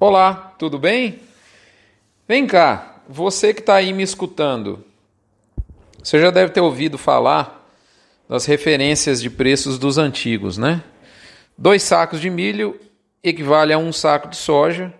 Olá, tudo bem? Vem cá, você que está aí me escutando, você já deve ter ouvido falar das referências de preços dos antigos, né? Dois sacos de milho equivale a um saco de soja,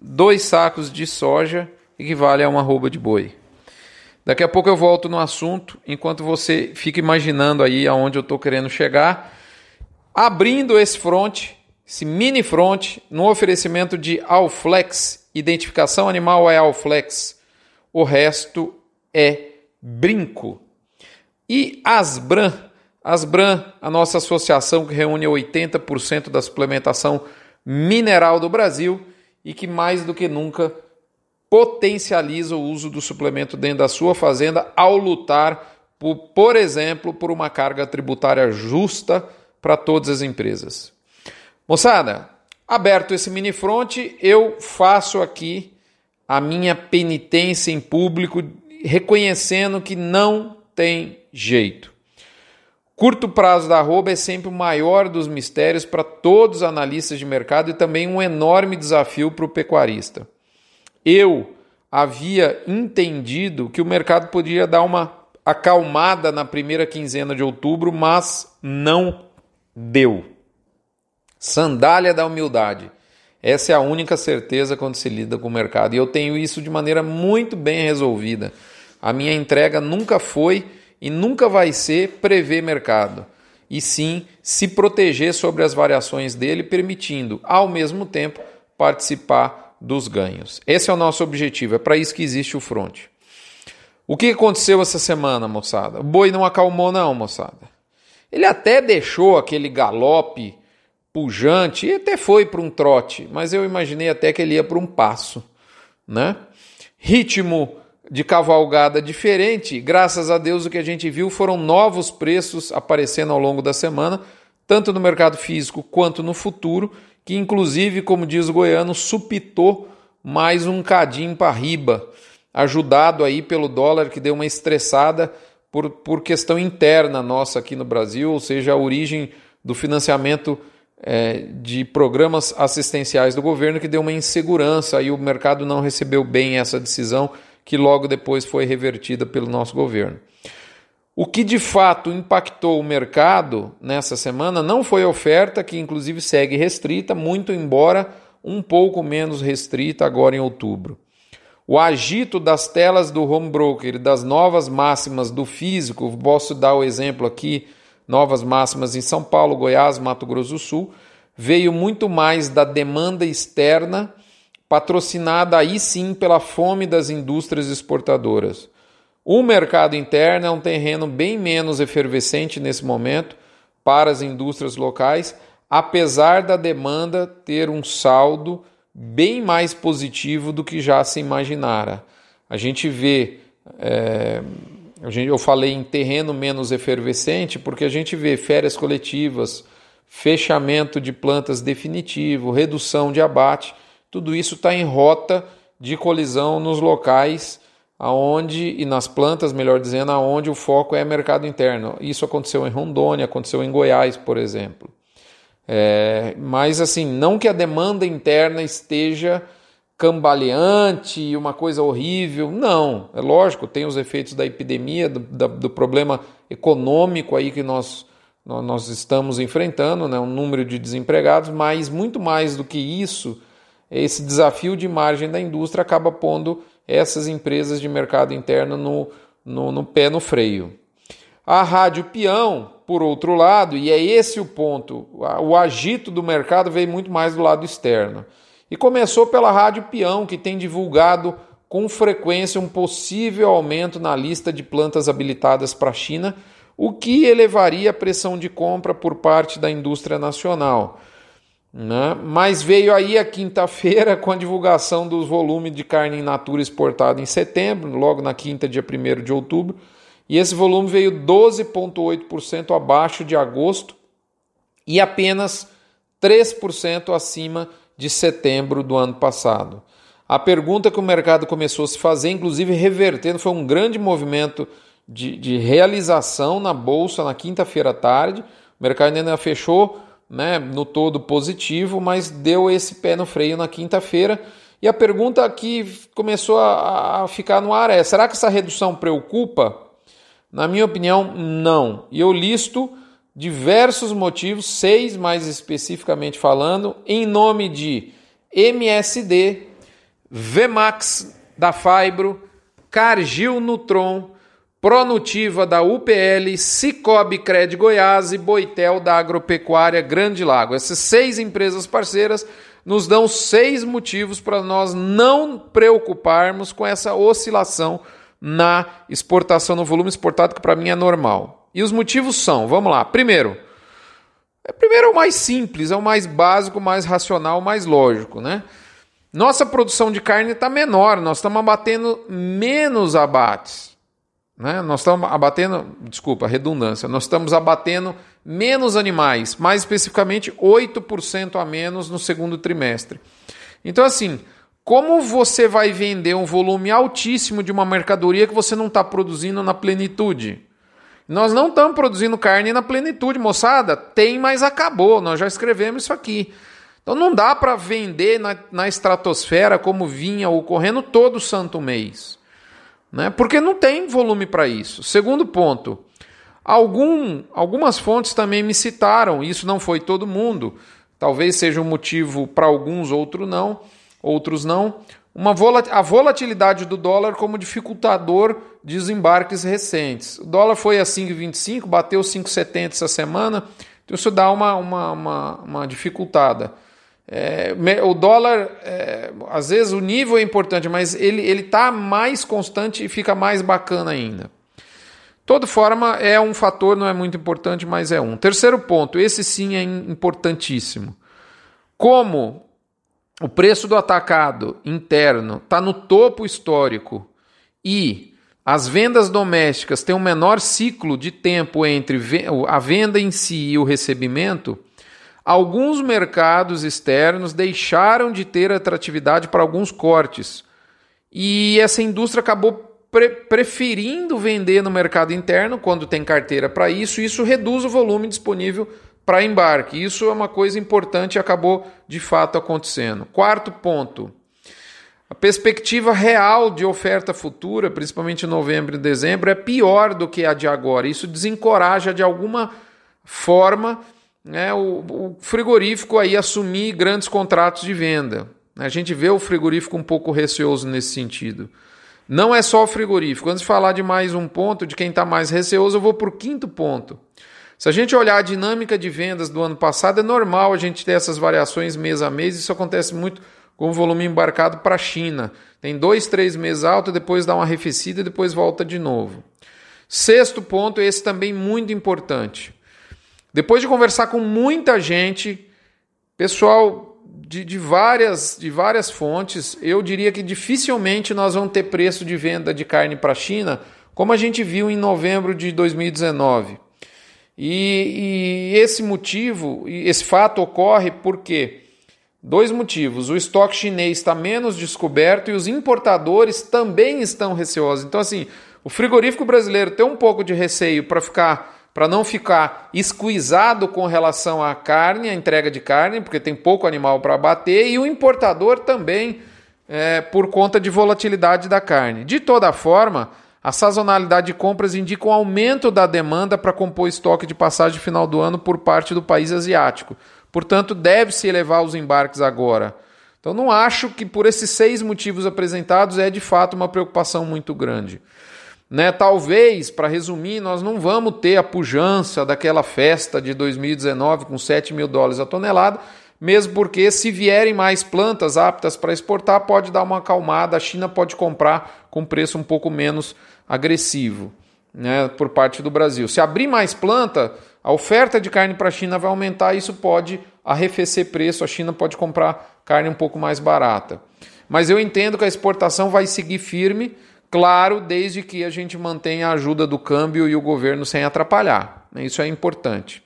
dois sacos de soja equivale a uma roupa de boi. Daqui a pouco eu volto no assunto, enquanto você fica imaginando aí aonde eu estou querendo chegar, abrindo esse fronte esse mini front no oferecimento de Alflex. Identificação animal é Alflex. O resto é brinco. E Asbran, Asbran, a nossa associação que reúne 80% da suplementação mineral do Brasil e que mais do que nunca potencializa o uso do suplemento dentro da sua fazenda ao lutar, por, por exemplo, por uma carga tributária justa para todas as empresas. Moçada, aberto esse mini front, eu faço aqui a minha penitência em público, reconhecendo que não tem jeito. Curto prazo da arroba é sempre o maior dos mistérios para todos os analistas de mercado e também um enorme desafio para o pecuarista. Eu havia entendido que o mercado podia dar uma acalmada na primeira quinzena de outubro, mas não deu. Sandália da humildade. Essa é a única certeza quando se lida com o mercado. E eu tenho isso de maneira muito bem resolvida. A minha entrega nunca foi e nunca vai ser prever mercado, e sim se proteger sobre as variações dele, permitindo, ao mesmo tempo, participar dos ganhos. Esse é o nosso objetivo, é para isso que existe o front. O que aconteceu essa semana, moçada? O boi não acalmou, não, moçada. Ele até deixou aquele galope pujante e até foi para um trote, mas eu imaginei até que ele ia para um passo, né? Ritmo de cavalgada diferente, graças a Deus o que a gente viu foram novos preços aparecendo ao longo da semana, tanto no mercado físico quanto no futuro, que inclusive, como diz o goiano, supitou mais um cadinho para riba, ajudado aí pelo dólar que deu uma estressada por, por questão interna nossa aqui no Brasil, ou seja, a origem do financiamento é, de programas assistenciais do governo que deu uma insegurança e o mercado não recebeu bem essa decisão que logo depois foi revertida pelo nosso governo. O que de fato impactou o mercado nessa semana não foi a oferta, que inclusive segue restrita, muito embora um pouco menos restrita agora em outubro. O agito das telas do home broker e das novas máximas do físico, posso dar o exemplo aqui novas máximas em São Paulo, Goiás, Mato Grosso do Sul, veio muito mais da demanda externa, patrocinada aí sim pela fome das indústrias exportadoras. O mercado interno é um terreno bem menos efervescente nesse momento para as indústrias locais, apesar da demanda ter um saldo bem mais positivo do que já se imaginara. A gente vê é, eu falei em terreno menos efervescente porque a gente vê férias coletivas, fechamento de plantas definitivo, redução de abate, tudo isso está em rota de colisão nos locais aonde e nas plantas, melhor dizendo, aonde o foco é mercado interno. Isso aconteceu em Rondônia, aconteceu em Goiás, por exemplo. É, mas assim, não que a demanda interna esteja cambaleante uma coisa horrível. Não, é lógico, tem os efeitos da epidemia, do, do problema econômico aí que nós, nós estamos enfrentando, né? um número de desempregados, mas muito mais do que isso, esse desafio de margem da indústria acaba pondo essas empresas de mercado interno no, no, no pé no freio. A rádio peão, por outro lado, e é esse o ponto, o agito do mercado veio muito mais do lado externo. E começou pela Rádio Peão, que tem divulgado com frequência um possível aumento na lista de plantas habilitadas para a China, o que elevaria a pressão de compra por parte da indústria nacional. Né? Mas veio aí a quinta-feira com a divulgação dos volumes de carne in natura exportada em setembro, logo na quinta, dia 1 de outubro, e esse volume veio 12,8% abaixo de agosto e apenas 3% acima de setembro do ano passado. A pergunta que o mercado começou a se fazer, inclusive revertendo, foi um grande movimento de, de realização na bolsa na quinta-feira à tarde. O mercado ainda fechou né, no todo positivo, mas deu esse pé no freio na quinta-feira. E a pergunta que começou a, a ficar no ar é: será que essa redução preocupa? Na minha opinião, não. E eu listo diversos motivos, seis mais especificamente falando, em nome de MSD, Vmax da Fibro, Cargill Nutron, Pronutiva da UPL, Cicobi Cred Goiás e Boitel da Agropecuária Grande Lago. Essas seis empresas parceiras nos dão seis motivos para nós não preocuparmos com essa oscilação na exportação, no volume exportado, que para mim é normal. E os motivos são, vamos lá. Primeiro, é, primeiro é o mais simples, é o mais básico, mais racional, mais lógico, né? Nossa produção de carne está menor, nós estamos abatendo menos abates. Né? Nós estamos abatendo, desculpa, redundância, nós estamos abatendo menos animais, mais especificamente 8% a menos no segundo trimestre. Então, assim, como você vai vender um volume altíssimo de uma mercadoria que você não está produzindo na plenitude? Nós não estamos produzindo carne na plenitude, moçada. Tem, mas acabou. Nós já escrevemos isso aqui. Então não dá para vender na, na estratosfera como vinha ocorrendo todo santo mês né? porque não tem volume para isso. Segundo ponto, algum, algumas fontes também me citaram, isso não foi todo mundo, talvez seja um motivo para alguns, outro não, outros não, uma volat a volatilidade do dólar como dificultador de desembarques recentes. O dólar foi a 5,25, bateu 5,70 essa semana, então isso dá uma, uma, uma, uma dificultada. É, o dólar, é, às vezes o nível é importante, mas ele está mais constante e fica mais bacana ainda. Toda forma, é um fator, não é muito importante, mas é um. Terceiro ponto, esse sim é importantíssimo. Como o preço do atacado interno está no topo histórico e as vendas domésticas têm um menor ciclo de tempo entre a venda em si e o recebimento, alguns mercados externos deixaram de ter atratividade para alguns cortes. E essa indústria acabou pre preferindo vender no mercado interno quando tem carteira para isso, e isso reduz o volume disponível para embarque. Isso é uma coisa importante e acabou de fato acontecendo. Quarto ponto. A perspectiva real de oferta futura, principalmente em novembro e dezembro, é pior do que a de agora. Isso desencoraja de alguma forma né, o, o frigorífico aí assumir grandes contratos de venda. A gente vê o frigorífico um pouco receoso nesse sentido. Não é só o frigorífico. Antes de falar de mais um ponto, de quem está mais receoso, eu vou para o quinto ponto. Se a gente olhar a dinâmica de vendas do ano passado, é normal a gente ter essas variações mês a mês. Isso acontece muito com o volume embarcado para a China. Tem dois, três meses alto, depois dá uma arrefecida e depois volta de novo. Sexto ponto, esse também muito importante. Depois de conversar com muita gente, pessoal de, de, várias, de várias fontes, eu diria que dificilmente nós vamos ter preço de venda de carne para a China, como a gente viu em novembro de 2019. E, e esse motivo, esse fato ocorre porque dois motivos: o estoque chinês está menos descoberto e os importadores também estão receosos. Então, assim, o frigorífico brasileiro tem um pouco de receio para ficar para não ficar esquisado com relação à carne, à entrega de carne, porque tem pouco animal para abater, e o importador também é, por conta de volatilidade da carne. De toda forma, a sazonalidade de compras indica um aumento da demanda para compor estoque de passagem final do ano por parte do país asiático. Portanto, deve-se elevar os embarques agora. Então, não acho que por esses seis motivos apresentados é de fato uma preocupação muito grande. Né? Talvez, para resumir, nós não vamos ter a pujança daquela festa de 2019 com 7 mil dólares a tonelada, mesmo porque se vierem mais plantas aptas para exportar, pode dar uma acalmada, a China pode comprar com preço um pouco menos agressivo né, por parte do Brasil. Se abrir mais planta, a oferta de carne para a China vai aumentar, isso pode arrefecer preço, a China pode comprar carne um pouco mais barata. Mas eu entendo que a exportação vai seguir firme, Claro, desde que a gente mantenha a ajuda do câmbio e o governo sem atrapalhar. Né? Isso é importante.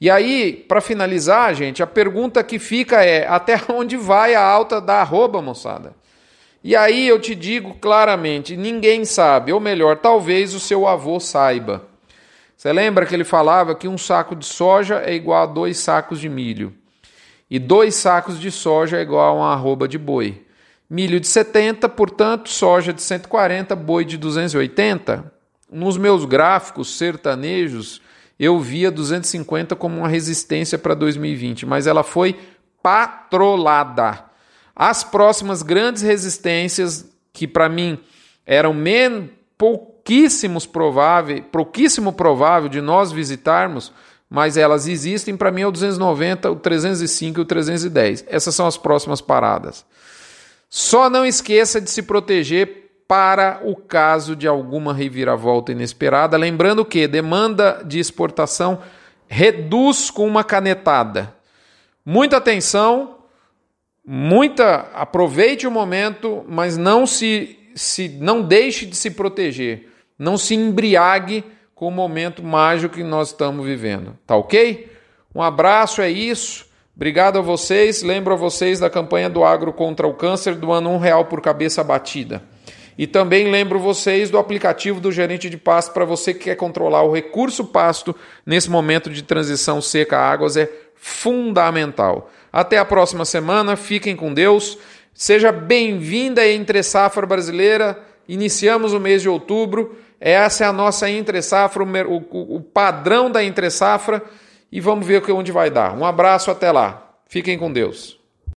E aí, para finalizar, gente, a pergunta que fica é: até onde vai a alta da arroba, moçada? E aí eu te digo claramente: ninguém sabe, ou melhor, talvez o seu avô saiba. Você lembra que ele falava que um saco de soja é igual a dois sacos de milho. E dois sacos de soja é igual a uma arroba de boi. Milho de 70, portanto, soja de 140, boi de 280. Nos meus gráficos sertanejos, eu via 250 como uma resistência para 2020, mas ela foi patrolada. As próximas grandes resistências, que para mim eram pouquíssimos provável, pouquíssimo provável de nós visitarmos, mas elas existem. Para mim é o 290, o 305 e o 310. Essas são as próximas paradas. Só não esqueça de se proteger para o caso de alguma reviravolta inesperada. Lembrando que demanda de exportação reduz com uma canetada. Muita atenção, muita aproveite o momento, mas não se, se não deixe de se proteger. Não se embriague com o momento mágico que nós estamos vivendo. Tá ok? Um abraço, é isso. Obrigado a vocês. Lembro a vocês da campanha do Agro contra o Câncer, do ano um real por cabeça batida. E também lembro vocês do aplicativo do gerente de pasto para você que quer controlar o recurso pasto nesse momento de transição seca a águas é fundamental. Até a próxima semana, fiquem com Deus. Seja bem-vinda à Entre Safra Brasileira. Iniciamos o mês de outubro. Essa é a nossa entre safra, o, padrão da entre safra e vamos ver onde vai dar. Um abraço, até lá. Fiquem com Deus.